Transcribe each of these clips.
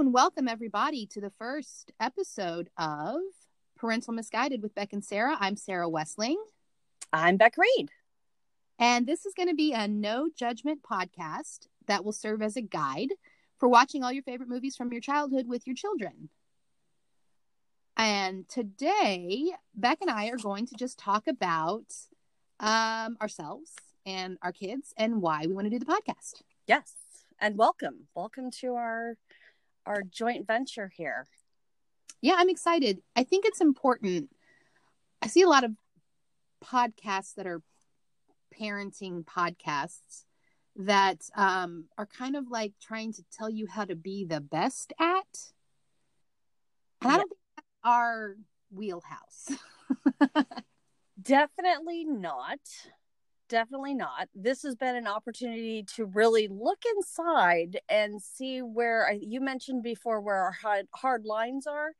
and welcome everybody to the first episode of Parental Misguided with Beck and Sara. I'm Sara Westling, I'm Beck Reed. and this is going to be a no judgment podcast that will serve as a guide for watching all your favorite movies from your childhood with your children. And today, Beck and I are going to just talk about um, ourselves and our kids and why we want to do the podcast. Yes, and welcome, welcome to our our joint venture here. Yeah, I'm excited. I think it's important. I see a lot of podcasts that are parenting podcasts that um, are kind of like trying to tell you how to be the best at. And I don't think that's our wheelhouse. Definitely not. Definitely not. This has been an opportunity to really look inside and see where I, you mentioned before where our hard, hard lines are.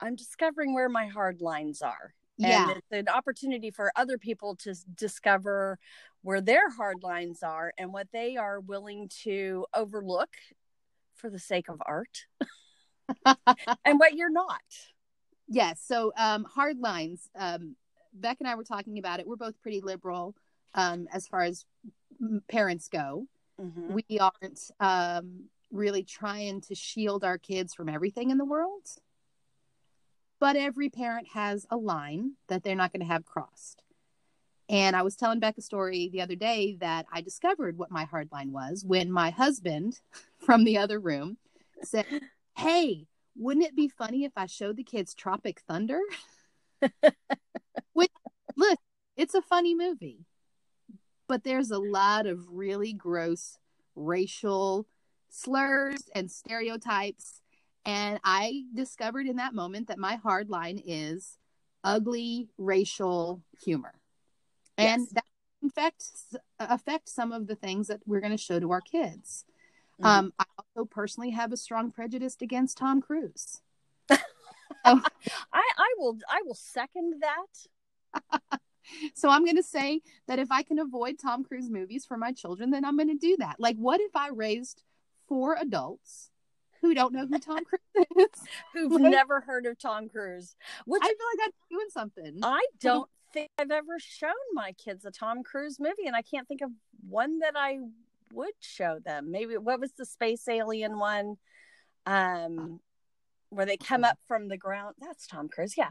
I'm discovering where my hard lines are. yeah. And it's an opportunity for other people to discover where their hard lines are and what they are willing to overlook for the sake of art and what you're not. Yes. So um, hard lines. Um, Beck and I were talking about it. We're both pretty liberal um, as far as parents go. Mhm. we aren't um, really trying to shield our kids from everything in the world. But every parent has a line that they're not going to have crossed. And I was telling Beck a story the other day that I discovered what my hard line was when my husband from the other room said, Hey, wouldn't it be funny if I showed the kids Tropic Thunder? Which, look, it's a funny movie but there's a lot of really gross racial slurs and stereotypes. And I discovered in that moment that my hard line is ugly racial humor. And Yes. that in fact affect some of the things that we're going to show to our kids. Mhm. Um, I also personally have a strong prejudice against Tom Cruise. I, I will I will second that. So I'm going to say that if I can avoid Tom Cruise movies for my children, then I'm going to do that. Like, what if I raised four adults who don't know who Tom Cruise is? Who've Right. never heard of Tom Cruise. Which I feel like I'm doing something. I don't think I've ever shown my kids a Tom Cruise movie, and I can't think of one that I would show them. Maybe what was the space alien one? Um, where they come up from the ground. That's Tom Cruise, yeah.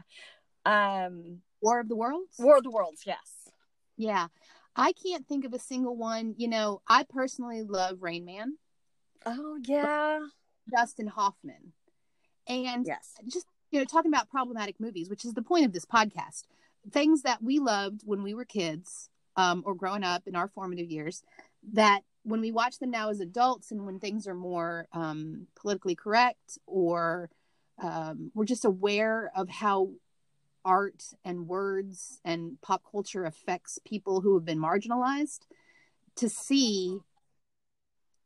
Um, War of the Worlds? War of the Worlds, yes. Yeah. I can't think of a single one. You know, I personally love Rain Man, Oh yeah, Dustin Hoffman. And yes. just you know talking about problematic movies which is the point of this podcast things that we loved when we were kids um, or growing up in our formative years that when we watch them now as adults and when things are more um, politically correct or um, we're just aware of how art and words and pop culture affects people who have been marginalized to see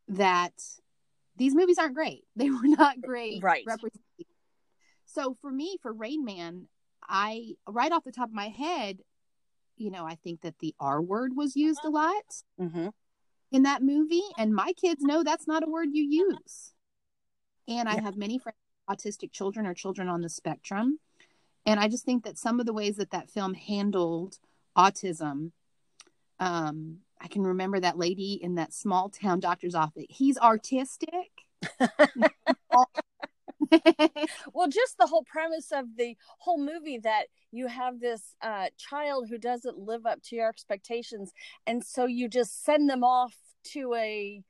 that these movies aren't great. They were not great Right. so for me for rain man i right off the top of my head you know i think that the r word was used a lot hmm in that movie and my kids know that's not a word you use. And i have many friends autistic children or children on the spectrum and i just think that some of the ways that that film handled autism um i can remember that lady in that small town doctor's office. He's artistic. Well, just the whole premise of the whole movie that you have this uh, child who doesn't live up to your expectations, and so you just send them off to a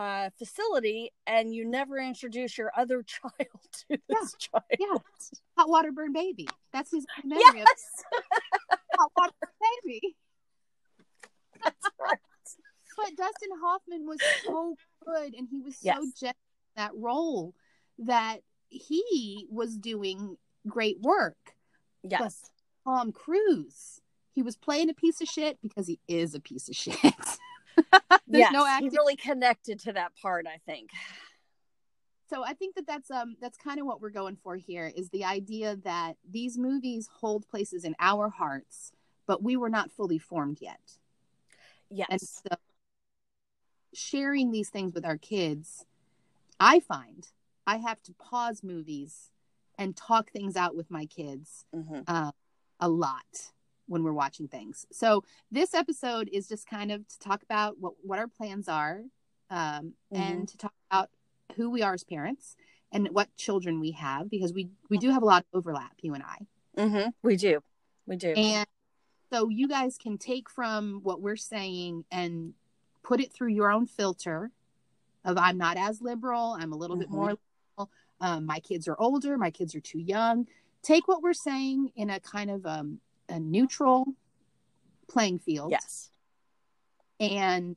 uh, facility, and you never introduce your other child to this child. yeah hot water burn baby that's his memory Yes, hot water burn baby that's right. but Dustin Hoffman was so good and he was so Yes. generous in that role that he was doing great work. Yes, Tom Cruise, he was playing a piece of shit because he is a piece of shit. There's yes. no He acting. really connected to that part. I think. So I think that that's um that's kind of what we're going for here is the idea that these movies hold places in our hearts, but we were not fully formed yet. Yes. And so sharing these things with our kids, I find, I have to pause movies and talk things out with my kids Mhm. uh, a lot when we're watching things. So this episode is just kind of to talk about what what our plans are, um, and to talk about who we are as parents and what children we have because we we do have a lot of overlap, you and I. Mm-hmm. We do. We do. And so you guys can take from what we're saying and put it through your own filter of I'm not as liberal, I'm a little bit Mhm. more liberal. Um, my kids are older, my kids are too young. Take what we're saying in a kind of um, a neutral playing field yes. and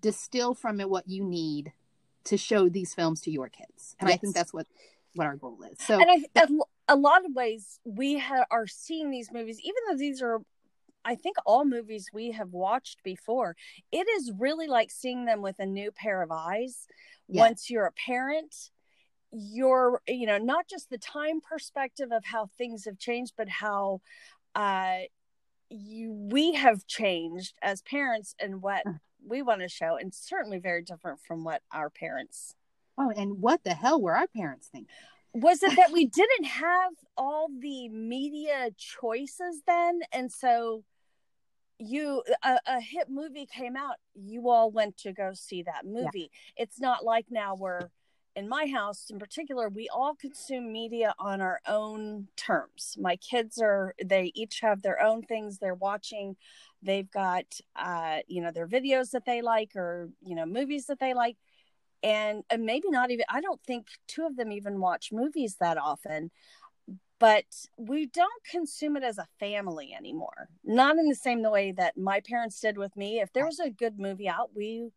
distill from it what you need to show these films to your kids. And I think that's what what our goal is. So and I, a, a lot of ways we ha- are seeing these movies, even though these are, I think, all movies we have watched before. It is really like seeing them with a new pair of eyes. Once you're a parent, you're, you know, not just the time perspective of how things have changed, but how uh, you we have changed as parents and what Uh. we want to show, and certainly very different from what our parents oh, and what the hell were our parents thinking? was it that we didn't have all the media choices then and so you a, a hit movie came out you all went to go see that movie it's not like now where in my house in particular we all consume media on our own terms. My kids are they each have their own things they're watching. They've got uh you know their videos that they like or you know movies that they like. And, and maybe not even i don't think two of them even watch movies that often but we don't consume it as a family anymore. Not in the same way that my parents did with me. If there was a good movie out we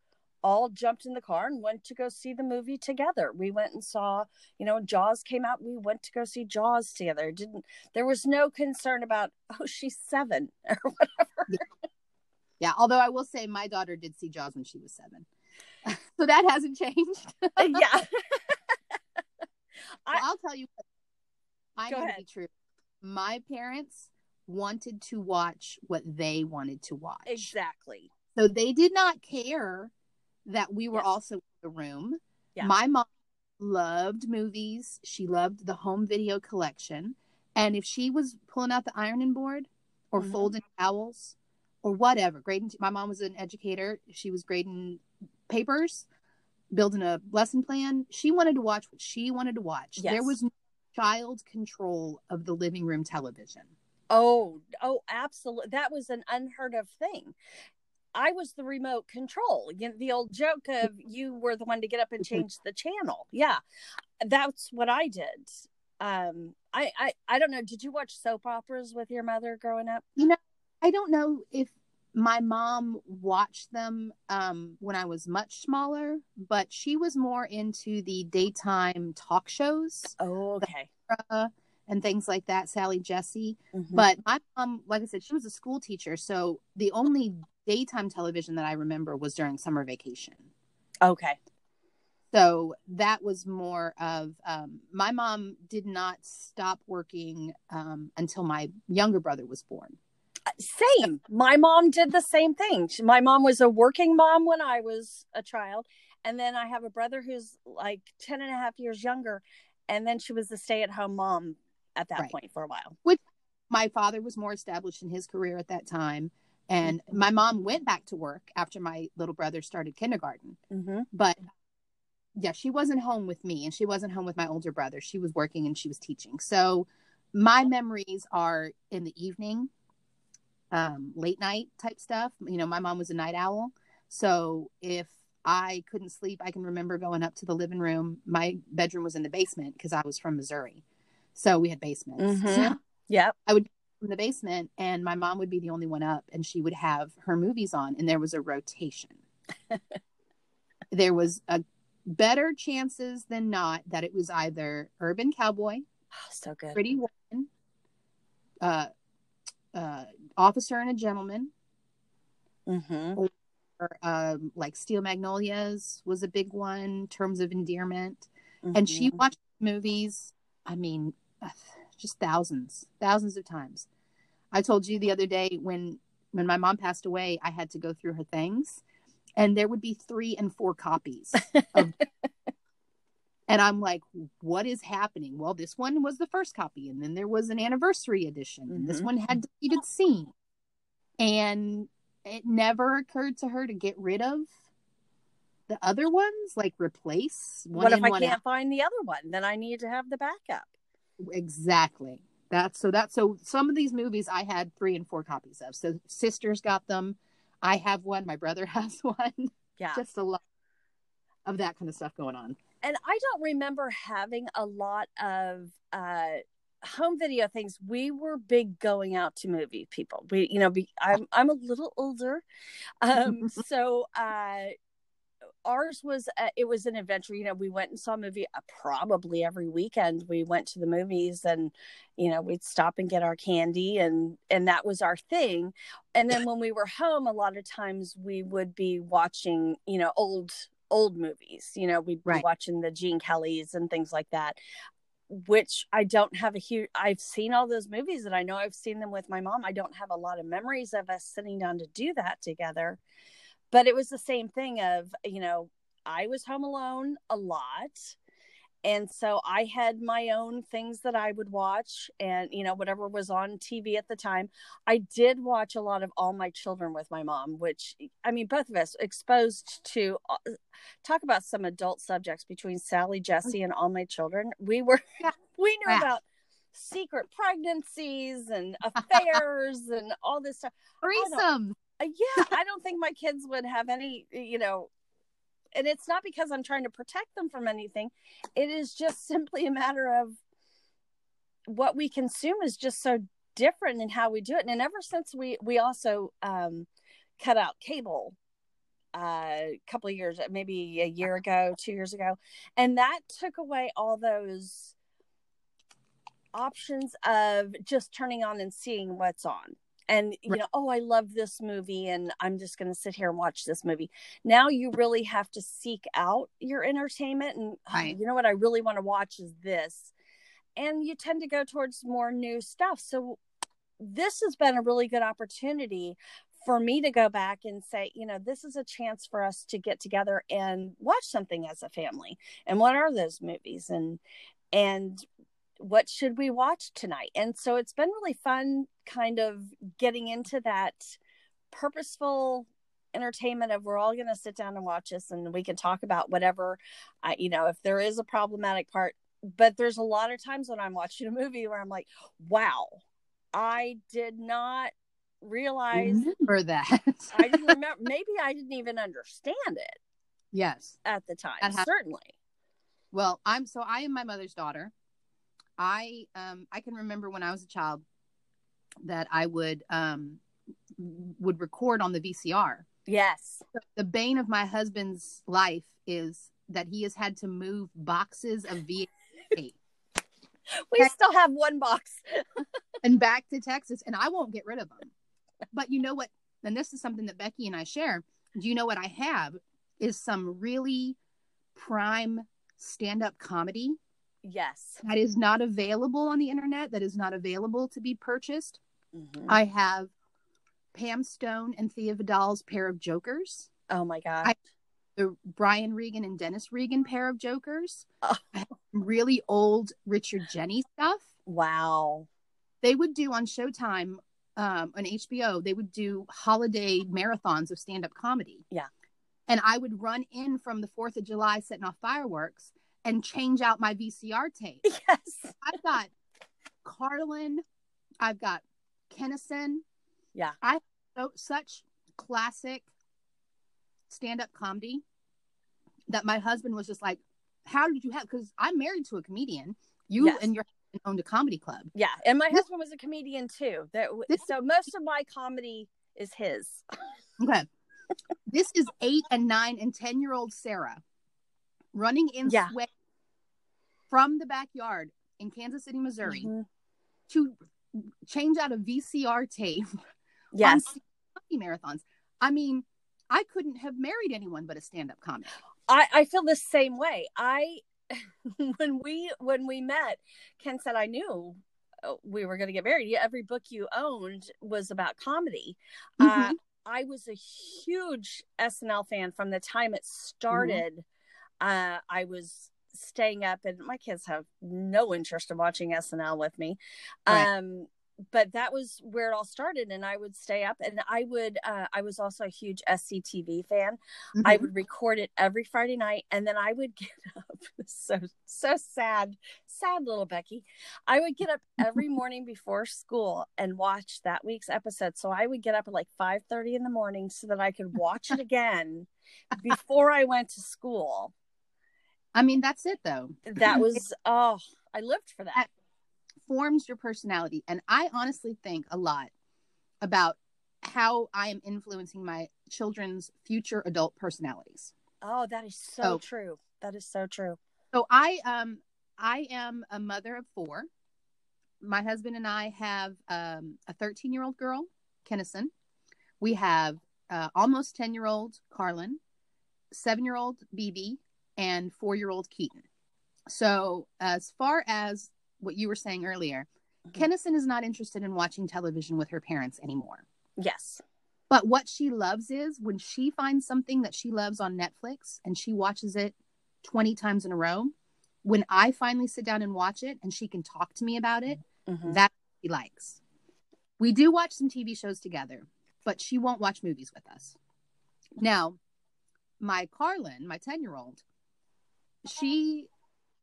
all jumped in the car and went to go see the movie together we went and saw you know jaws came out we went to go see jaws together didn't there was no concern about oh she's seven or whatever Yeah, although I will say my daughter did see Jaws when she was seven. so that hasn't changed. Uh, yeah Well, I'll tell you what I Go to ahead. be true. My parents wanted to watch what they wanted to watch. exactly So they did not care that we were Yes. also in the room. Yeah. My mom loved movies. She loved the home video collection. And if she was pulling out the ironing board or Mhm. folding towels or whatever, grading, my mom was an educator. She was grading papers, building a lesson plan. She wanted to watch what she wanted to watch. There was no child control of the living room television. Oh, oh, absolutely. That was an unheard of thing. I was the remote control. You know, the old joke of you were the one to get up and change the channel. Yeah, that's what I did. Um, I, I, I don't know. Did you watch soap operas with your mother growing up? You know, I don't know if my mom watched them um, when I was much smaller, but she was more into the daytime talk shows Oh, okay. and things like that, Sally Jessy. Mhm. But my mom, like I said, she was a school teacher. So the only daytime television that I remember was during summer vacation. okay. So that was more of um, my mom did not stop working um, until my younger brother was born. Same. My mom did the same thing. My mom was a working mom when I was a child. And then I have a brother who's like 10 and a half years younger. And then she was the stay at home mom at that Right. point for a while. Which my father was more established in his career at that time and my mom went back to work after my little brother started kindergarten. Mm-hmm. but yeah she wasn't home with me and she wasn't home with my older brother. She was working and she was teaching. So my memories are in the evening um, late night type stuff. You know my mom was a night owl. So if i couldn't sleep i can remember going up to the living room. My bedroom was in the basement because i was from missouri. So we had basements. Mhm. So Yep. In the basement and my mom would be the only one up and she would have her movies on and there was a rotation there was a better chances than not that it was either urban cowboy Oh, so good. pretty woman uh, uh, officer and a gentleman Mm-hmm. or um, like steel magnolias was a big one terms of endearment and she Mm-hmm. watched movies i mean just thousands thousands of times i told you the other day when when my mom passed away i had to go through her things and there would be three and four copies of And I'm like, what is happening? Well, this one was the first copy, and then there was an anniversary edition, and this mm-hmm. one had deleted scene. And it never occurred to her to get rid of the other ones, like replace one what if I can't out. find the other one? Then I need to have the backup. Exactly. That's so that's so some of these movies I had three and four copies of. So sisters got them. I have one. My brother has one. Yeah. Just a lot of that kind of stuff going on. and I don't remember having a lot of uh home video things. We were big going out to movie people. We you know, be, I'm I'm a little older. Um so uh ours was uh, it was an adventure you know we went and saw a movie uh, probably every weekend we went to the movies and you know we'd stop and get our candy and and that was our thing. And then when we were home a lot of times we would be watching you know old old movies you know we'd be watching the gene kellys and things like that which i don't have a huge i've seen all those movies and i know i've seen them with my mom. I don't have a lot of memories of us sitting down to do that together but it was the same thing of you know i was home alone a lot. And so i had my own things that i would watch and you know whatever was on tv at the time. I did watch a lot of all my children with my mom which i mean both of us exposed to uh, talk about some adult subjects between sally jessy and all my children. We were we knew about secret pregnancies and affairs and all this stuff. Threesome. Uh, yeah, I don't think my kids would have any, you know, and it's not because I'm trying to protect them from anything. It is just simply a matter of what we consume is just so different in how we do it. And ever since we we also um cut out cable uh, a couple of years, maybe a year ago, two years ago, and that took away all those options of just turning on and seeing what's on and you Right. know oh i love this movie and i'm just going to sit here and watch this movie. Now you really have to seek out your entertainment and "Oh, you know what i really want to watch is this. And you tend to go towards more new stuff. So this has been a really good opportunity for me to go back and say you know this is a chance for us to get together and watch something as a family and what are those movies? And and what should we watch tonight and so it's been really fun kind of getting into that purposeful entertainment of we're all going to sit down and watch this and we can talk about whatever I, you know if there is a problematic part but there's a lot of times when i'm watching a movie where i'm like wow i did not realize Remember that. i didn't remember maybe i didn't even understand it yes. at the time certainly Well, I'm so I am my mother's daughter. I um I can remember when I was a child that I would um would record on the VCR. yes The bane of my husband's life is that he has had to move boxes of VHS we still have one box and back to Texas, and I won't get rid of them. But you know what? And this is something that Becky and I share. Do you know what I have? Is some really prime stand up comedy yes that is not available on the internet, that is not available to be purchased. Mhm. I have Pam Stone and Thea Vidale's pair of Jokers, oh my god I- the Brian Regan and Dennis Regan pair of Jokers, Oh. I have really old Richard Jeni stuff. wow They would do on Showtime, um, on HBO, they would do holiday marathons of stand up comedy. Yeah. And I would run in from the 4th of July setting off fireworks and change out my VCR tape. yes I've got Carlin, I've got Kinison. Yeah. I so such classic stand-up comedy that my husband was just like, How did you have because I'm married to a comedian. You Yes. and your husband owned a comedy club. Yeah, and my husband was a comedian too. That so most of my comedy is his. Okay. this is eight and nine and ten year old Sara running in Yeah. sweat from the backyard in Kansas City, Missouri Mhm. to change out a VCR tape Yes, on marathons. I mean, I couldn't have married anyone but a stand-up comic. I I feel the same way. I when we when we met, Ken said I knew uh, we were going to get married. Every book you owned was about comedy. Uh, Mhm. I was a huge SNL fan from the time it started. Uh, I was staying up and my kids have no interest in watching SNL with me. Right. Um but that was where it all started and I would stay up and I would uh I was also a huge SCTV fan. I Mhm. would record it every Friday night and then I would get up so so sad sad little Becky. I would get up every morning before school and watch that week's episode. So I would get up at like 5:30 in the morning so that I could watch it again before I went to school. I mean, that's it though. That was oh, I lived for that. forms your personality. And I honestly think a lot about how I am influencing my children's future adult personalities. Oh, that is so Oh. true. That is so true. So I um I am a mother of four. My husband and I have um, a 13 year old girl, Kennison. We have uh, almost 10 year old Carlin, seven year old BB, and four year old Keaton. So as far as what you were saying earlier, Mhm. Kennison is not interested in watching television with her parents anymore. Yes. But what she loves is when she finds something that she loves on Netflix and she watches it 20 times in a row, when I finally sit down and watch it and she can talk to me about it, Mhm. that's what she likes. We do watch some TV shows together, but she won't watch movies with us. Now, my Carlin, my 10 year old, she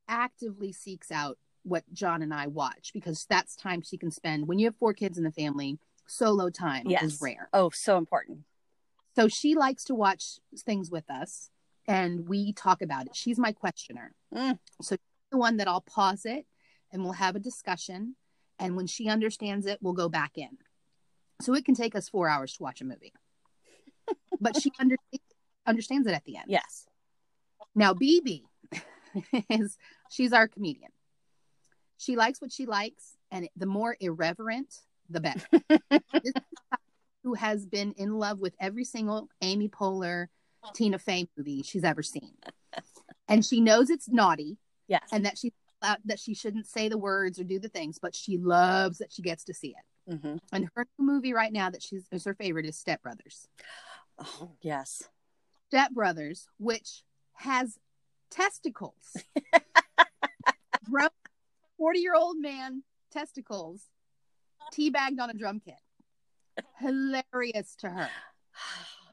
actively seeks out what John and I watch because that's time she can spend. When you have four kids in the family, solo time Yes. is rare. Oh, so important. So she likes to watch things with us and we talk about it. She's my questioner. Mm. So the one that I'll pause it and we'll have a discussion. And when she understands it, we'll go back in. So it can take us four hours to watch a movie. but she under- understands it at the end. Yes. Now, BB is she's our comedian. She likes what she likes, and the more irreverent, the better. this who has been in love with every single Amy Poehler, Tina Fey movie she's ever seen, and she knows it's naughty Yes. and that she that she shouldn't say the words or do the things, but she loves that she gets to see it. hmm And her movie right now that she's is her favorite is Step Brothers. Oh, yes. Step Brothers, which has testicles. Grown 40 year old man, testicles, teabagged on a drum kit. Hilarious to her.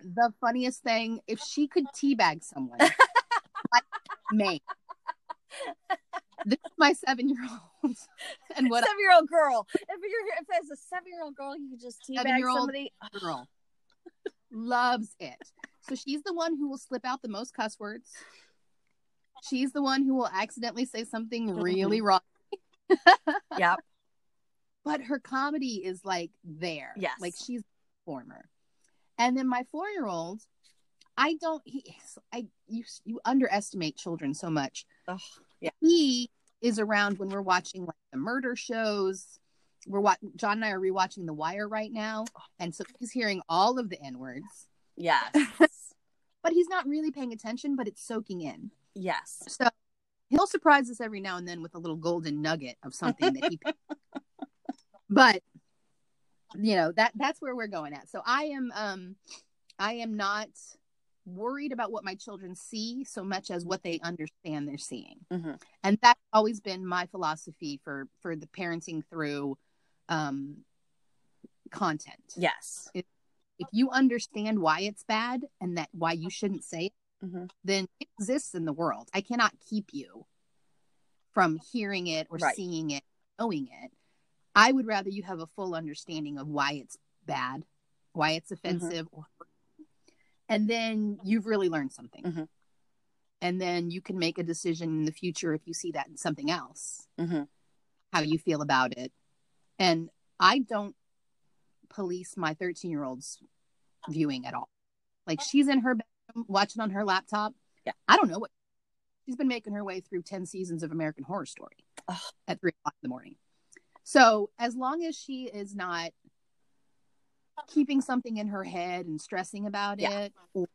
The funniest thing, if she could teabag someone, like me. This is my seven year old. And what seven year old girl. If you're if there's a seven year old girl, you could just teabag somebody. girl loves it. So she's the one who will slip out the most cuss words. She's the one who will accidentally say something mm-hmm. really wrong. Yep. but her comedy is like there. Yes. Like she's a performer. And then my four year old, I don't he I you you underestimate children so much. Oh, yeah. He is around when we're watching like the murder shows. We're wa- John and I are rewatching The Wire right now, and so he's hearing all of the N words, Yes. but he's not really paying attention, but it's soaking in. Yes. So he'll surprise us every now and then with a little golden nugget of something that he. but you know that that's where we're going at. So I am um I am not worried about what my children see so much as what they understand they're seeing, Mhm. and that's always been my philosophy for for the parenting through um content. Yes. if you understand why it's bad and that why you shouldn't say it, Mhm. then it exists in the world. I cannot keep you from hearing it or Right. seeing it, knowing it. I would rather you have a full understanding of why it's bad, why it's offensive, or and then you've really learned something. Mhm. And then you can make a decision in the future if you see that in something else, hmm how you feel about it. And I don't police my 13 year old's viewing at all. Like she's in her bedroom watching on her laptop. Yeah. I don't know what she's been making her way through 10 seasons of American Horror Story Ugh. at three o'clock in the morning. So as long as she is not keeping something in her head and stressing about Yeah. it or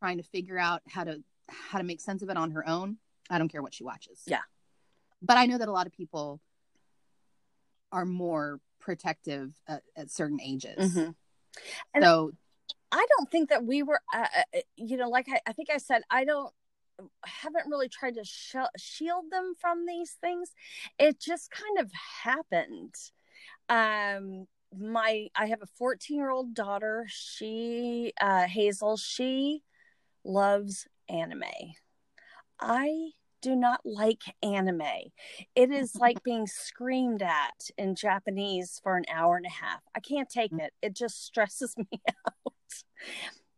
trying to figure out how to how to make sense of it on her own, I don't care what she watches. Yeah. But I know that a lot of people are more protective at, at certain ages. Mhm. So I don't think that we were, uh, uh, you know, like I, I think I said, I don't haven't really tried to sh- shield them from these things. It just kind of happened. Um, my I have a 14 year old daughter. She uh, Hazel. She loves anime. I do not like anime. It is like being screamed at in Japanese for an hour and a half. I can't take it. It just stresses me out.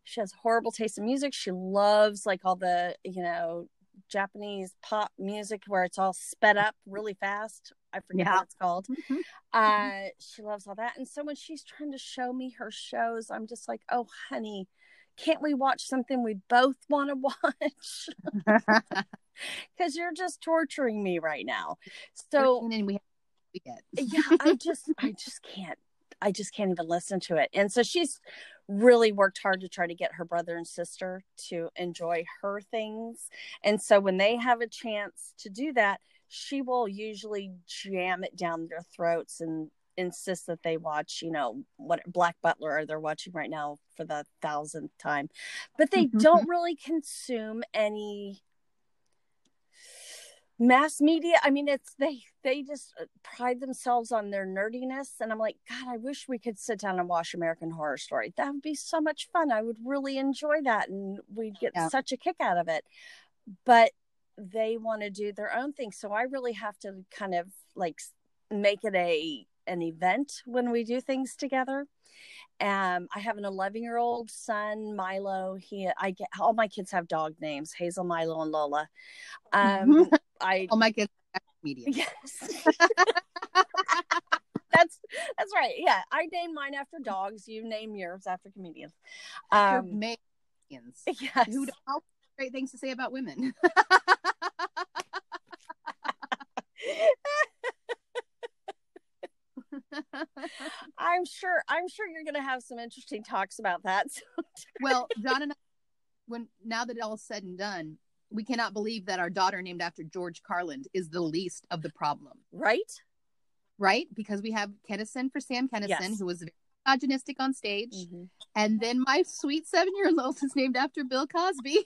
She has horrible taste in music. She loves like all the, you know, Japanese pop music where it's all sped up really fast. I forget Yeah. what it's called. Mhm. Uh, she loves all that. And so when she's trying to show me her shows, I'm just like, oh, honey, can't we watch something we both want to watch? Because you're just torturing me right now. So and we yeah, I just, I just can't. I just can't even listen to it. And so she's really worked hard to try to get her brother and sister to enjoy her things. And so when they have a chance to do that, she will usually jam it down their throats and insist that they watch, you know, what Black Butler they're watching right now for the thousandth time. But they mm-hmm. don't really consume any mass media i mean it's they they just uh, pride themselves on their nerdiness and i'm like god i wish we could sit down and watch american horror story. That would be so much fun. I would really enjoy that and we'd get Yeah. such a kick out of it. But they want to do their own thing so i really have to kind of like make it a an event when we do things together um i have an 11 year old son milo he i get all my kids have dog names hazel milo and lola um i Oh my kids are media. Yes. that's that's right. Yeah, I name mine after dogs. You name yours after comedians. Um, Comedians yes. who have great things to say about women. I'm sure. I'm sure you're going to have some interesting talks about that. Well, John and I, when now that all's said and done, we cannot believe that our daughter named after George Carlin is the least of the problem, right? right? Because we have Kennison for Sam Kinison, Yes. who was very misogynistic on stage, Mm-hmm. and then my sweet seven-year-old is named after Bill Cosby.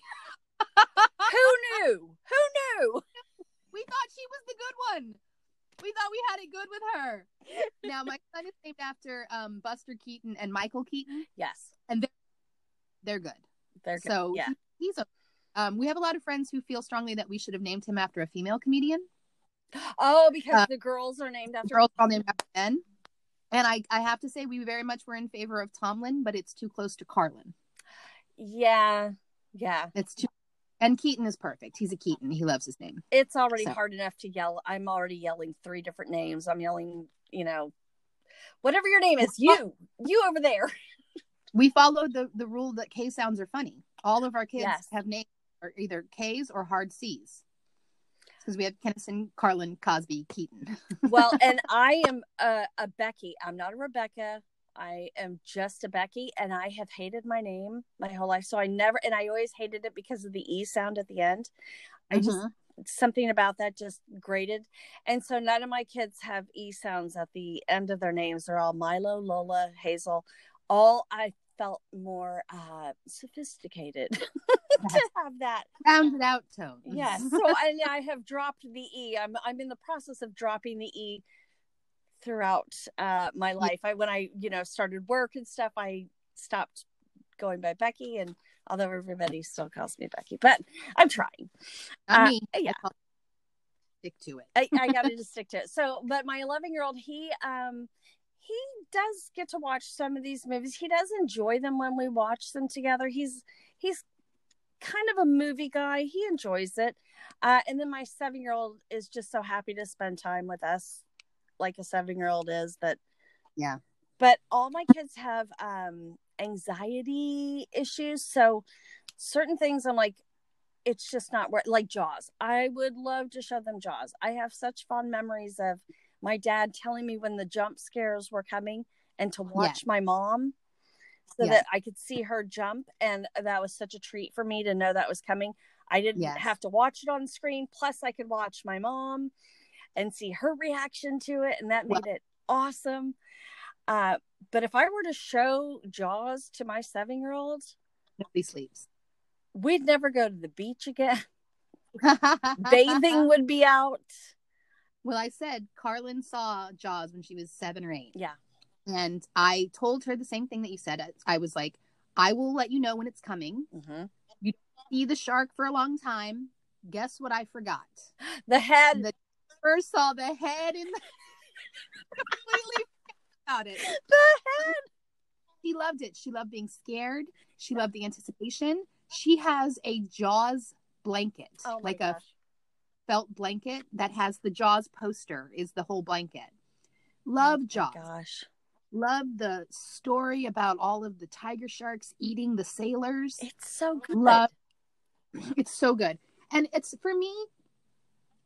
Who knew? Who knew? We thought she was the good one. We thought we had it good with her. Now my son is named after um, Buster Keaton and Michael Keaton. Yes, and They're good. they're good. So yeah. he- he's a. Um, we have a lot of friends who feel strongly that we should have named him after a female comedian. Oh, because uh, the girls are named after. Girls are named after men. And I, I have to say, we very much were in favor of Tomlin, but it's too close to Carlin. Yeah, yeah. It's too. And Keaton is perfect. He's a Keaton. He loves his name. It's already So- hard enough to yell. I'm already yelling three different names. I'm yelling, you know, whatever your name is, you, you over there. We followed the, the rule that K sounds are funny. All of our kids Yes. have names are either K's or hard C's. Because we have Kennison, Carlin, Cosby, Keaton. Well, and I am a, a Becky. I'm not a Rebecca. I am just a Becky, and I have hated my name my whole life. So I never, and I always hated it because of the E sound at the end. I just, Mhm. something about that just grated. And so none of my kids have E sounds at the end of their names. They're all Milo, Lola, Hazel. All I felt more uh sophisticated to have that. rounded out tone. Yes. So I, I have dropped the E. I'm I'm in the process of dropping the E throughout uh my life. I when I, you know, started work and stuff, I stopped going by Becky and although everybody still calls me Becky, but I'm trying. I uh, mean, yeah. stick to it. I, I gotta just stick to it. So, but my 11 year old, he um he does get to watch some of these movies. He does enjoy them when we watch them together. He's he's kind of a movie guy. He enjoys it. Uh, and then my seven year old is just so happy to spend time with us, like a seven year old is. That Yeah. But all my kids have um anxiety issues, so certain things I'm like, it's just not worth like Jaws. I would love to show them Jaws. I have such fond memories of my dad telling me when the jump scares were coming and to watch my mom so Yeah. that I could see her jump. And that was such a treat for me to know that was coming. I didn't Yes. have to watch it on screen. Plus, I could watch my mom and see her reaction to it. And that made it awesome. Uh, but if I were to show Jaws to my seven year old, Nobody sleeps. we'd never go to the beach again. Bathing would be out. Well, I said Carlin saw Jaws when she was seven or eight. Yeah. And I told her the same thing that you said. I was like, I will let you know when it's coming. hmm you See the shark for a long time. Guess what I forgot? The head. The first saw the head in the completely about it. the head. She loved it. She loved being scared. She loved the anticipation. She has a Jaws blanket, Oh like a felt blanket that has the Jaws poster. Is the whole blanket. Love Oh Jaws. Gosh. Love the story about all of the tiger sharks eating the sailors. It's so good. Love- It's so good. And it's for me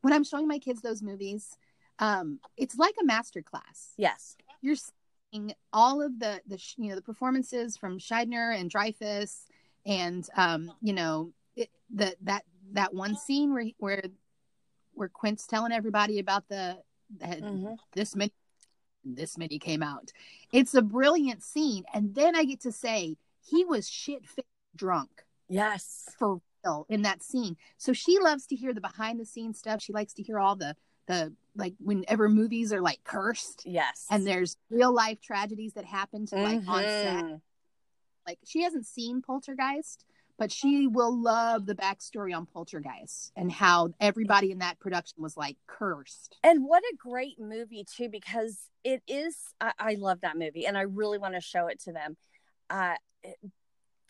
when I'm showing my kids those movies, um, it's like a master class. Yes. You're seeing all of the the you know the performances from Scheider and Dreyfuss, and um, you know it, the that that one scene where where where Quint's telling everybody about the, the Mhm. this many this many came out. It's a brilliant scene, and then I get to say he was shit drunk Yes. for real in that scene. So she loves to hear the behind the scenes stuff. She likes to hear all the the like whenever movies are like cursed Yes. and there's real life tragedies that happen to like on set. Mhm. Like she hasn't seen Poltergeist, but she will love the backstory on Poltergeist and how everybody in that production was like cursed. And what a great movie too, because it is. I, I love that movie, and I really want to show it to them. Uh,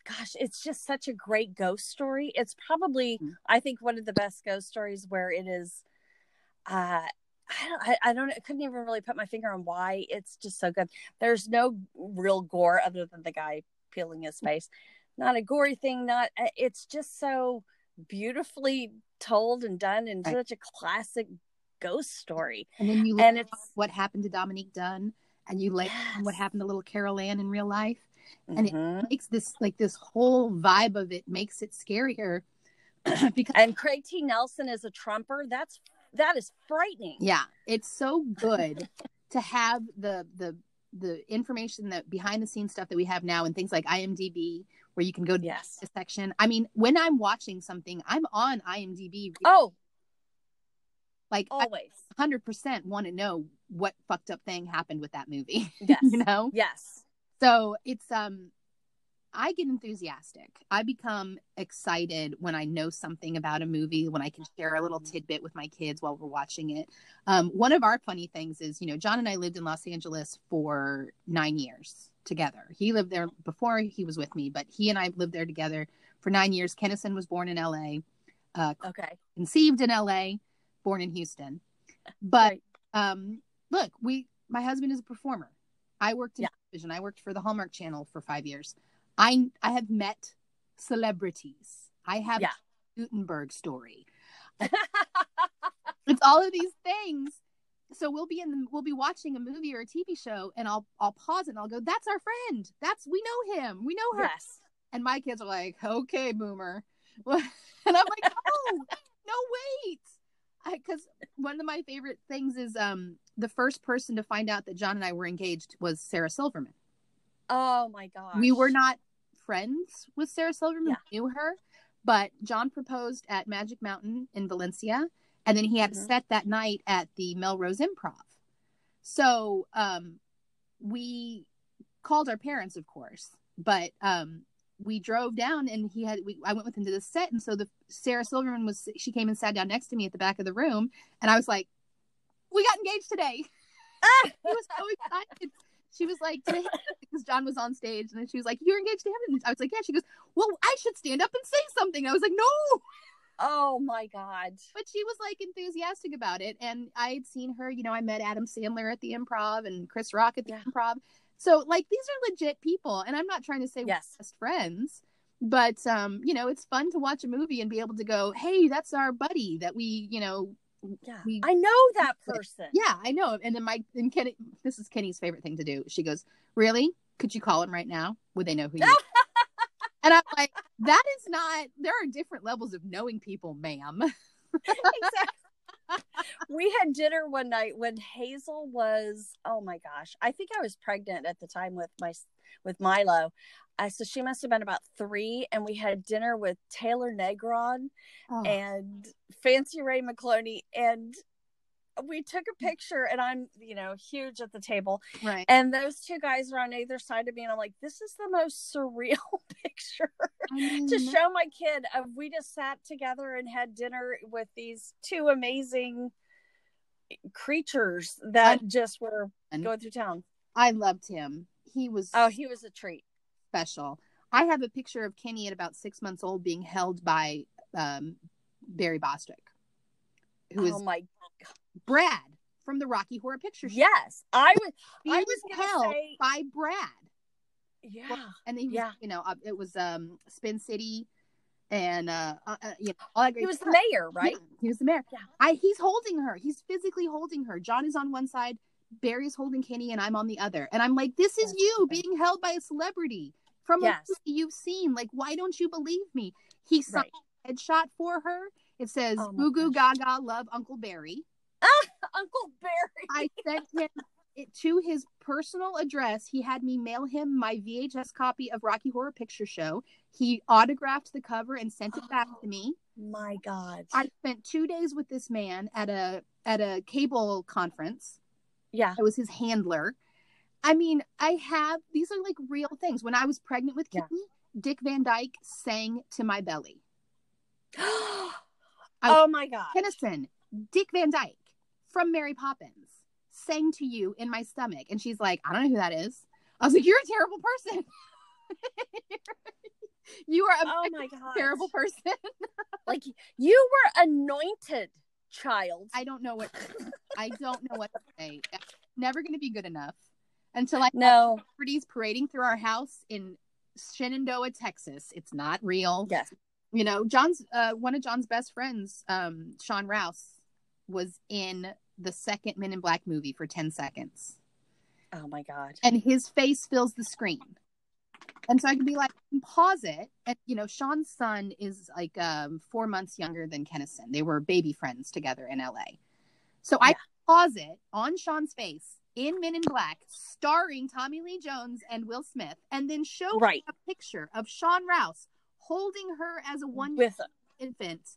gosh, it's just such a great ghost story. It's probably, Mhm. I think, one of the best ghost stories where it is. Uh, I don't, I, I don't, I couldn't even really put my finger on why it's just so good. There's no real gore other than the guy peeling his face. Not a gory thing. Not. uh, It's just so beautifully told and done, and Right. such a classic ghost story. And then you look And it's what happened to Dominique Dunne and you like what happened to little Carol Anne in real life. And it- Mhm. Makes this like this whole vibe of it makes it scarier because and Craig T. Nelson is a trumper. That's that is frightening. yeah it's so good to have the the the information that behind the scenes stuff that we have now and things like imdb where you can go to Yes. the section i mean when i'm watching something i'm on imdb Oh, like always. 100% want to know what fucked up thing happened with that movie Yes. you know Yes. So it's um i get enthusiastic. I become excited when i know something about a movie when i can share a little tidbit with my kids while we're watching it. Um, one of our funny things is you know john and i lived in los angeles for nine years together. He lived there before he was with me but he and i lived there together for nine years. Kennison was born in la uh, Okay. conceived in la born in houston. But Right. um look we my husband is a performer. I worked in Yeah. Television. I worked for the hallmark channel for five years. I i have met celebrities. I have Yeah. Guttenberg story. It's all of these things. So we'll be in the, we'll be watching a movie or a tv show and i'll i'll pause and i'll go that's our friend. That's we know him. We know her. Yes. and my kids are like okay boomer. And i'm like oh no wait because one of my favorite things is um the first person to find out that john and i were engaged was sarah silverman Oh my gosh. we were not friends with sarah silverman Yeah. we knew her but john proposed at magic mountain in valencia and then he had Mhm. a set that night at the melrose improv so um we called our parents of course but um we drove down and he had we, i went with him to the set and so the sarah silverman was she came and sat down next to me at the back of the room and i was like we got engaged today Ah! he was so excited she was like because john was on stage and then she was like you're engaged to him and i was like yeah she goes well i should stand up and say something i was like no Oh my god. but she was like enthusiastic about it and i had seen her you know i met adam sandler at the improv and chris rock at the Yeah. improv so like these are legit people and i'm not trying to say we're Yes. best friends but um you know it's fun to watch a movie and be able to go hey that's our buddy that we you know Yeah. We- I know that person. yeah i know and then my and kenny this is kenny's favorite thing to do she goes really could you call him right now would they know who you are and i'm like that is not there are different levels of knowing people ma'am exactly. we had dinner one night when Hazel was oh my gosh I think I was pregnant at the time with my with Milo Uh, so she must have been about three, and we had dinner with Taylor Negron Oh, and Fancy Ray McCloney, and we took a picture, and I'm, you know, huge at the table, right. and those two guys are on either side of me, and I'm like, this is the most surreal picture I to show my kid. Of we just sat together and had dinner with these two amazing creatures that just were going through town. I loved him. He was Oh, he was a treat. Special. I have a picture of Kenny at about six months old being held by um, Barry Bostwick, who is oh my Brad from the Rocky Horror Picture Show. yes, I was. Being I was held say- by Brad. Yeah, and he was, Yeah. you know, uh, it was um Spin City, and uh, uh uh, you know, all that great he was the mayor, right? Yeah, he was the mayor. Yeah. I he's holding her. He's physically holding her. John is on one side, Barry's holding Kenny, and I'm on the other. And I'm like, this is That's you funny. being held by a celebrity from Yes. a movie you've seen. Like, why don't you believe me? He signed Right. a headshot for her. It says, oh Goo Goo Gaga, love Uncle Barry." Uncle Barry. I sent him it to his personal address. He had me mail him my VHS copy of Rocky Horror Picture Show. He autographed the cover and sent it back to me. My God. I spent two days with this man at a at a cable conference. yeah. I was his handler. I mean, I have these are like real things. When I was pregnant with Yeah. Kenny, Dick Van Dyke sang to my belly. oh my God. Tennyson, Dick Van Dyke from Mary Poppins sang to you in my stomach. And she's like, I don't know who that is. I was like, You're a terrible person. you are a Oh my God. terrible person. Like you were anointed, child. I don't know what I don't know what to say. Never gonna be good enough until I no. celebrities parading through our house in Shenandoah, Texas. It's not real. Yes. You know, John's uh one of John's best friends, um, Sean Rouse, was in the second Men in Black movie for 10 seconds. Oh my God. And his face fills the screen. And so I can be like, pause it. And you know, Sean's son is like um four months younger than Kennison. They were baby friends together in LA. So I pause it on Sean's face in Men in Black, starring Tommy Lee Jones and Will Smith, and then show Right. a picture of Sean Rouse holding her as a one With infant.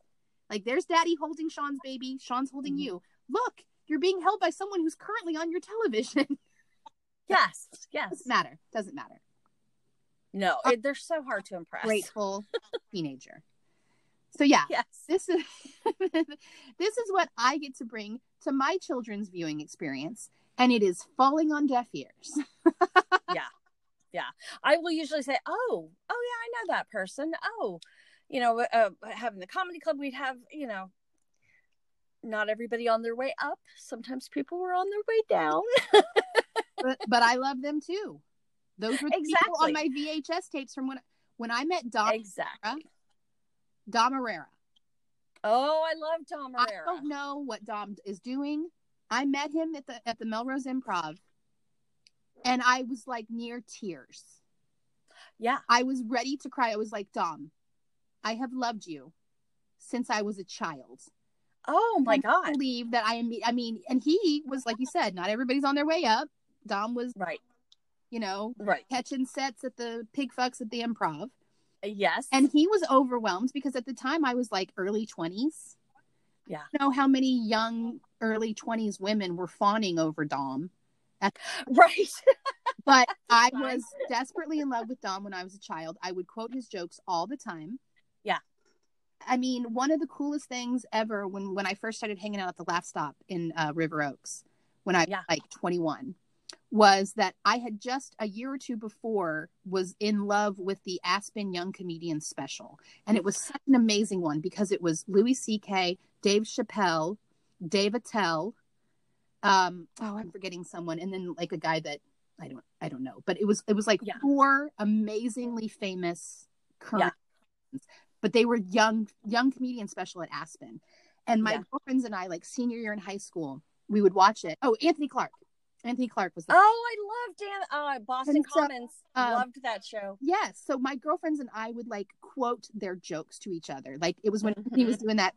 Like there's daddy holding Sean's baby, Sean's holding Mhm. you. Look, you're being held by someone who's currently on your television. yes, yes. doesn't matter. Doesn't matter. No, it, they're so hard to impress. Grateful teenager. So yeah, Yes. this is this is what I get to bring to my children's viewing experience, and it is falling on deaf ears. Yeah. Yeah. I will usually say, "Oh, oh yeah, I know that person." Oh, you know, uh, having the comedy club, we'd have, you know, not everybody on their way up. Sometimes people were on their way down. but, but I love them too. Those were the people on my VHS tapes from when when I met Dom exactly. Dom Irrera. Oh, I love Dom Irrera. I don't know what Dom is doing. I met him at the at the Melrose Improv, and I was like near tears. Yeah. I was ready to cry. I was like, Dom, I have loved you since I was a child. Oh my I God. believe that I am. I mean, and he was like you said, not everybody's on their way up. Dom was, Right. you know, Right. catching sets at the pig fucks at the improv. Yes. And he was overwhelmed because at the time I was like early 20s. Yeah. I don't know how many young early 20s women were fawning over Dom. right. But I was desperately in love with Dom when I was a child. I would quote his jokes all the time. Yeah. I mean, one of the coolest things ever when when I first started hanging out at the Laff Stop in uh, River Oaks when I was Yeah. like 21 was that I had just a year or two before was in love with the Aspen Young Comedians special. And it was such an amazing one because it was Louis C.K., Dave Chappelle, Dave Attell, um, oh, I'm forgetting someone, and then like a guy that I don't I don't know. But it was it was like Yeah. four amazingly famous current but they were young young comedian special at Aspen. And my Yeah. girlfriends and I, like senior year in high school, we would watch it. Oh, Anthony Clark. Anthony Clark was the Oh, I loved Dan. Uh, Boston so, Commons. um, Loved that show. Yes. So my girlfriends and I would like quote their jokes to each other. Like it was when he was doing that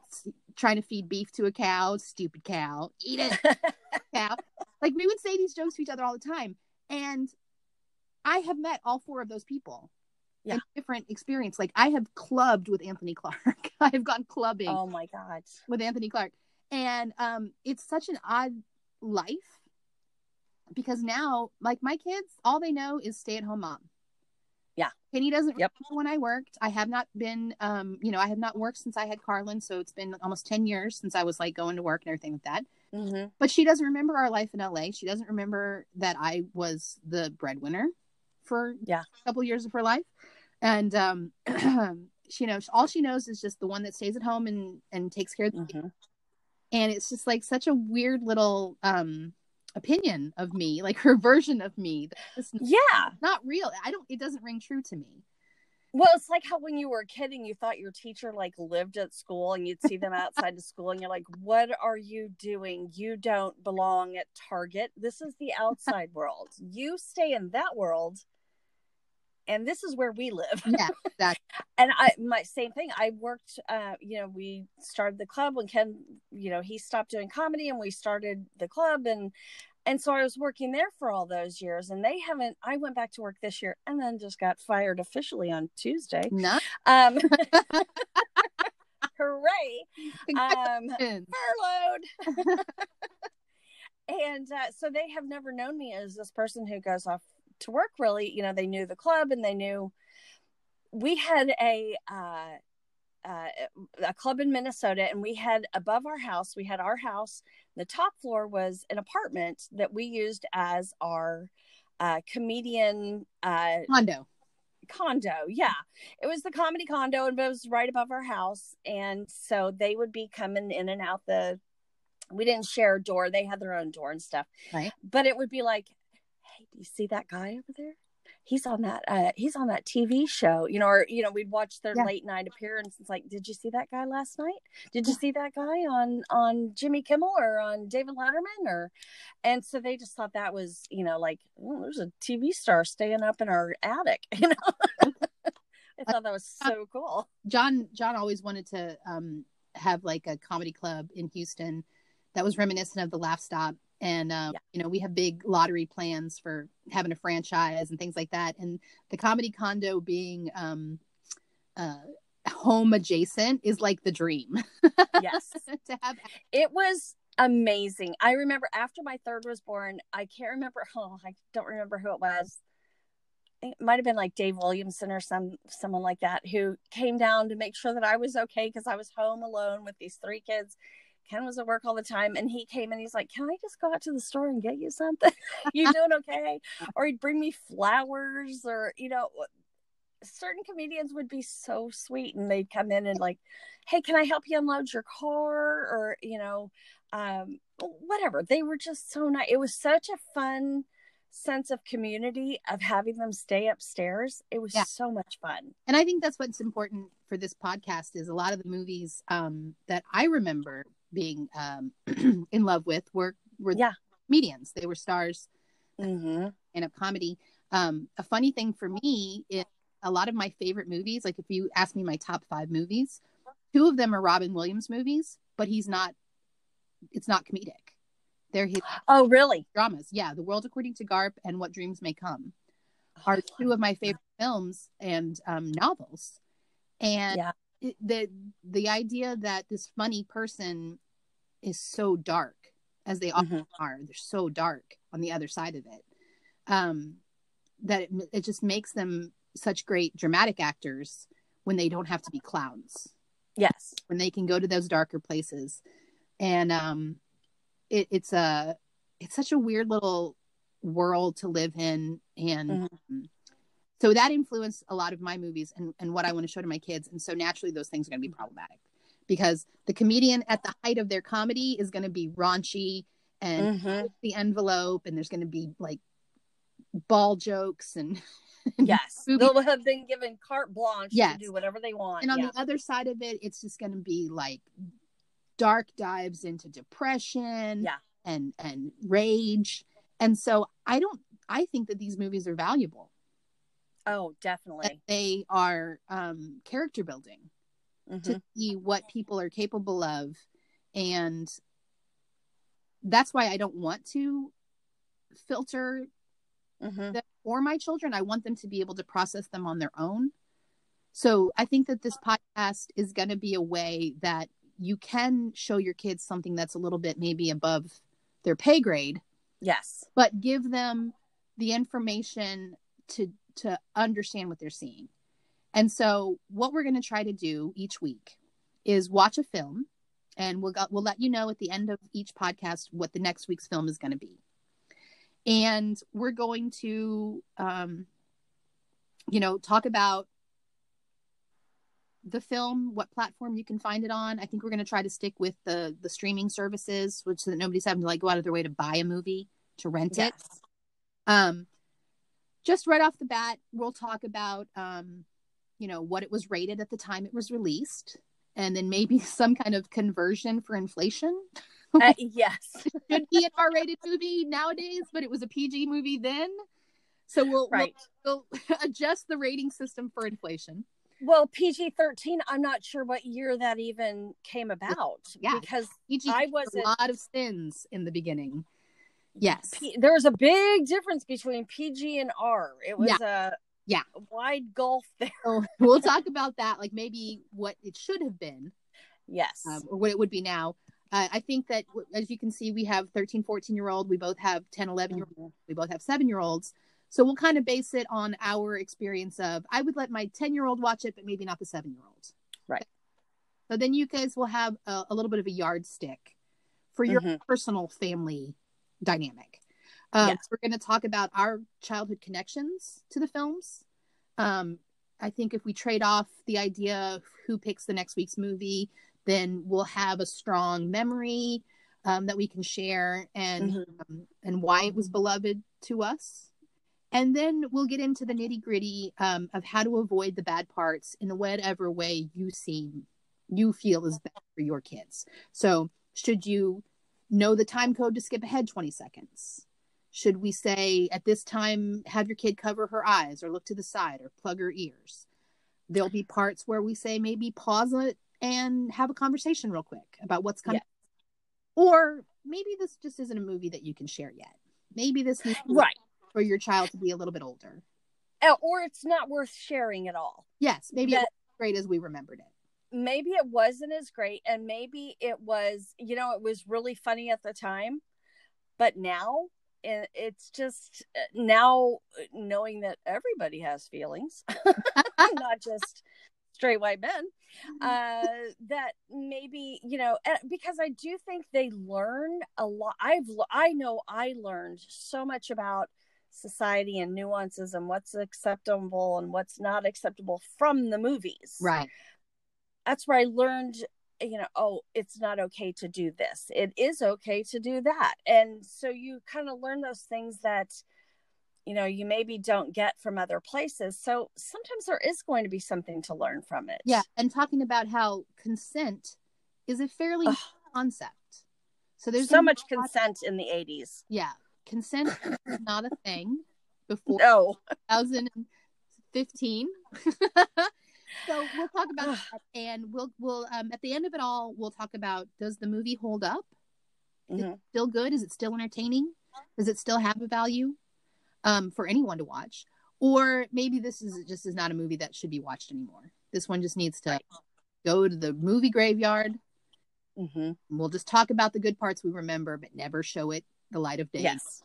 trying to feed beef to a cow, stupid cow, eat it, cow. Like we would say these jokes to each other all the time. And I have met all four of those people. Yeah. different experience. Like I have clubbed with Anthony Clark. I have gone clubbing Oh my god. with Anthony Clark. And um it's such an odd life because now like my kids all they know is stay at home mom. Yeah. Penny doesn't Yep. remember when I worked. I have not been um you know, I have not worked since I had Carlin, so it's been almost 10 years since I was like going to work and everything like that. hmm But she doesn't remember our life in LA. She doesn't remember that I was the breadwinner for Yeah. a couple years of her life. And um she you know all she knows is just the one that stays at home and and takes care of the hmm and it's just like such a weird little um opinion of me like her version of me that's Yeah. not real i don't it doesn't ring true to me Well, it's like how when you were a kid and you thought your teacher like lived at school and you'd see them outside of school and you're like, what are you doing? You don't belong at Target. This is the outside world. You stay in that world. And this is where we live. yeah that and I my same thing. I worked uh, you know, we started the club when Ken, you know, he stopped doing comedy and we started the club and and so I was working there for all those years and they haven't I went back to work this year and then just got fired officially on Tuesday. not Um hooray. Um furloughed. and uh, so they have never known me as this person who goes off to work really you know they knew the club and they knew we had a uh, uh, a club in minnesota and we had above our house we had our house the top floor was an apartment that we used as our uh, comedian uh, condo. Condo yeah. It was the comedy condo and it was right above our house. And so they would be coming in and out the we didn't share a door they had their own door and stuff. Right. but it would be like hey do you see that guy over there? He's on that uh he's on that tv show you know or you know we'd watch their Yeah. late night appearance. It's like did you see that guy last night? Did you see that guy on on jimmy kimmel or on david letterman? Or and so they just thought that was you know like oh, there's a tv star staying up in our attic you know? I thought that was so cool. John john always wanted to um have like a comedy club in houston that was reminiscent of the laff stop and um, Yeah. you know we have big lottery plans for having a franchise and things like that. And the comedy condo being um uh home adjacent is like the dream. Yes. To have it was amazing. I remember after my third was born i can't remember oh i don't remember who it was. It might have been like dave williamson or some someone like that who came down to make sure that i was okay because i was home alone with these three kids ken was at work all the time and he came and he's like can i just go out to the store and get you something? You doing okay? Or he'd bring me flowers or you know certain comedians would be so sweet and they'd come in and like hey can i help you unload your car? Or you know um whatever. They were just so nice it was such a fun sense of community of having them stay upstairs. It was Yeah. so much fun. And i think that's what's important for this podcast is a lot of the movies um that i remember being um in love with were were Yeah. comedians they were stars mm-hmm. and of comedy. Um, a funny thing for me is a lot of my favorite movies. Like if you ask me my top five movies, two of them are Robin Williams movies, but he's not. It's not comedic. They're his oh really dramas. Yeah, The World According to Garp and What Dreams May Come are two of my favorite films and um, novels. And Yeah. the the idea that this funny person is so dark, as they often Mhm. are, they're so dark on the other side of it. Um, that it, it just makes them such great dramatic actors when they don't have to be clowns. Yes. When they can go to those darker places. And um it, it's a it's such a weird little world to live in. And Mhm. so that influenced a lot of my movies and, and what i want to show to my kids. And so naturally those things are going to be problematic because the comedian at the height of their comedy is going to be raunchy and Mhm. the envelope and there's going to be like ball jokes and yes they'll have been given carte blanche Yes. to do whatever they want and on yeah. the other side of it it's just going to be like dark dives into depression Yeah. and and rage and so i don't i think that these movies are valuable oh that definitely they are um character building Mhm. to see what people are capable of and that's why i don't want to filter Mhm. them for my children. I want them to be able to process them on their own. So I think that this podcast is going to be a way that you can show your kids something that's a little bit maybe above their pay grade, Yes. but give them the information to to understand what they're seeing. And so what we're going to try to do each week is watch a film and we'll go, we'll let you know at the end of each podcast what the next week's film is going to be. And we're going to um you know talk about the film, what platform you can find it on. I think we're going to try to stick with the the streaming services, which so that nobody's having to like go out of their way to buy a movie to rent it. Yes. Um, just right off the bat, we'll talk about um, you know, what it was rated at the time it was released, and then maybe some kind of conversion for inflation. Uh, yes. Should be an R-rated movie nowadays, but it was a PG movie then. So we'll, Right. we'll, we'll adjust the rating system for inflation. Well, PG 13, I'm not sure what year that even came about. Yeah. Because PG I wasn't- a lot of sins in the beginning. Yes. P- there was a big difference between PG and R. It was a Yeah. wide gulf there. So we'll talk about that, like maybe what it should have been Yes. um, or what it would be now. Uh, I think that, w- as you can see, we have 13, 14 year old. We both have 10, 11 year old. We both have seven year olds. So we'll kind of base it on our experience of I would let my 10 year old watch it, but maybe not the seven year old. Right. So then you guys will have a, a little bit of a yardstick for your Mhm. personal family dynamic. Um, Yes. We're going to talk about our childhood connections to the films. Um, I think if we trade off the idea of who picks the next week's movie, then we'll have a strong memory um, that we can share and Mhm. um, and why it was beloved to us. And then we'll get into the nitty gritty um, of how to avoid the bad parts in whatever way you seem you feel is best for your kids. So, should you know the time code to skip ahead 20 seconds? Should we say at this time, have your kid cover her eyes or look to the side or plug her ears? There'll be parts where we say maybe pause it and have a conversation real quick about what's coming. Or maybe this just isn't a movie that you can share yet. Maybe this needs to be right. for your child to be a little bit older. Uh, Or it's not worth sharing at all. Yes, maybe That- great as we remembered it. maybe it wasn't as great and maybe it was you know it was really funny at the time but now it, it's just uh, now knowing that everybody has feelings not just straight white men uh that maybe you know because i do think they learn a lot i've i know i learned so much about society and nuances and what's acceptable and what's not acceptable from the movies Right. that's where I learned, you know, oh, it's not okay to do this. It is okay to do that. And so you kind of learn those things that, you know, you maybe don't get from other places. So sometimes there is going to be something to learn from it. Yeah. And talking about how consent is a fairly Ugh. concept. So there's so much consent in the 80s. Yeah. Consent is not a thing before No. 2015. so we'll talk about that and we'll we'll um at the end of it all we'll talk about does the movie hold up? Is Mhm. it still good? Is it still entertaining? Does it still have a value um for anyone to watch? Or maybe this is just is not a movie that should be watched anymore. This one just needs to Right. go to the movie graveyard. mm-hmm. We'll just talk about the good parts we remember, but never show it the light of day. Yes.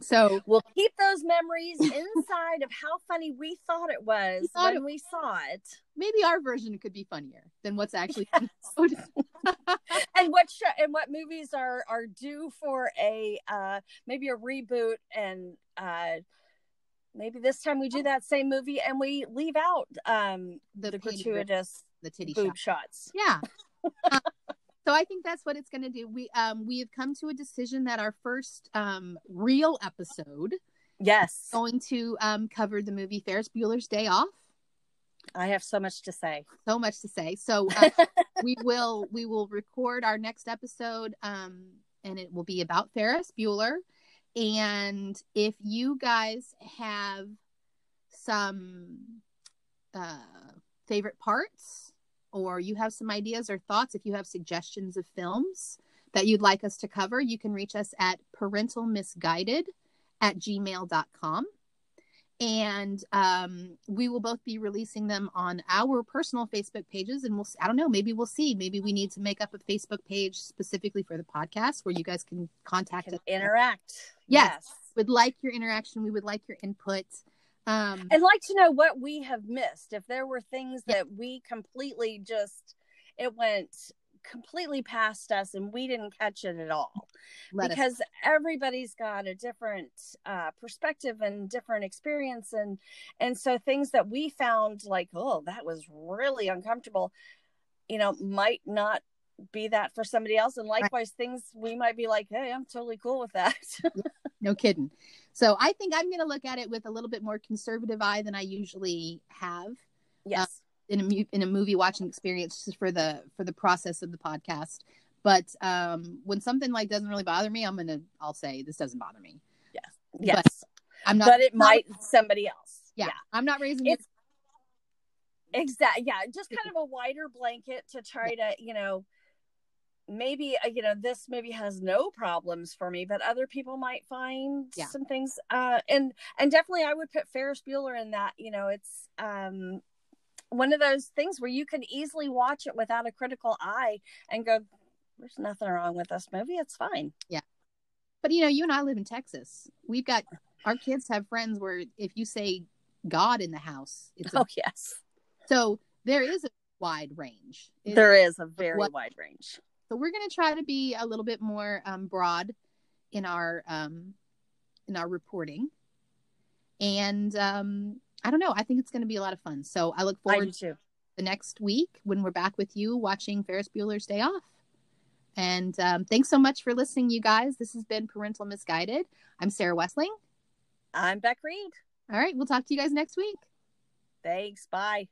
So We'll keep those memories inside of how funny we thought it was thought when it- we saw it. maybe our version could be funnier than what's actually episode. and what sh- and what movies are are due for a uh maybe a reboot and uh maybe this time we do that same movie and we leave out um the, the gratuitous the titty boob shot. shots Yeah. Um, so I think that's what it's going to do. We um we have come to a decision that our first um real episode yes going to um cover the movie Ferris Bueller's Day Off. i have so much to say So much to say. So uh, we will we will record our next episode um and it will be about Ferris Bueller and if you guys have some uh favorite parts or you have some ideas or thoughts if you have suggestions of films that you'd like us to cover you can reach us at parental misguided at gmail.com. And um, we will both be releasing them on our personal Facebook pages. And we'll, I don't know, maybe we'll see. Maybe we need to make up a Facebook page specifically for the podcast where you guys can contact Can us. interact. Yes. we'd like your interaction. We would like your input. Um, I'd like to know what we have missed. If there were things Yeah. that we completely just, it went completely past us and we didn't catch it at all. let us because everybody's got a different uh, perspective and different experience and and so things that we found like oh that was really uncomfortable you know might not be that for somebody else and likewise things we might be like hey i'm totally cool with that no kidding. So I think I'm going to look at it with a little bit more conservative eye than I usually have. yes in a in a movie watching experience for the for the process of the podcast. But um, when something like doesn't really bother me, I'm gonna I'll say this doesn't bother me. yes Yes. I'm not. but it might somebody else Yeah, I'm not raising It's- it. exactly yeah just kind of a wider blanket to try to you know maybe uh, you know this maybe has no problems for me but other people might find Yeah. some things uh and and definitely i would put ferris bueller in that you know it's um one of those things where you can easily watch it without a critical eye and go there's nothing wrong with this movie it's fine Yeah. But you know, you and I live in Texas. We've got our kids have friends where if you say God in the house, it's a, oh yes so there is a wide range. It- there is a very wide range so we're going to try to be a little bit more um, broad in our um, in our reporting. And um, i don't know i think it's going to be a lot of fun. So i look forward too. the next week when we're back with you watching ferris bueller's day off. And um, thanks so much for listening you guys. This has been parental misguided. I'm sara westling i'm beck reed. All right we'll talk to you guys next week. Thanks. Bye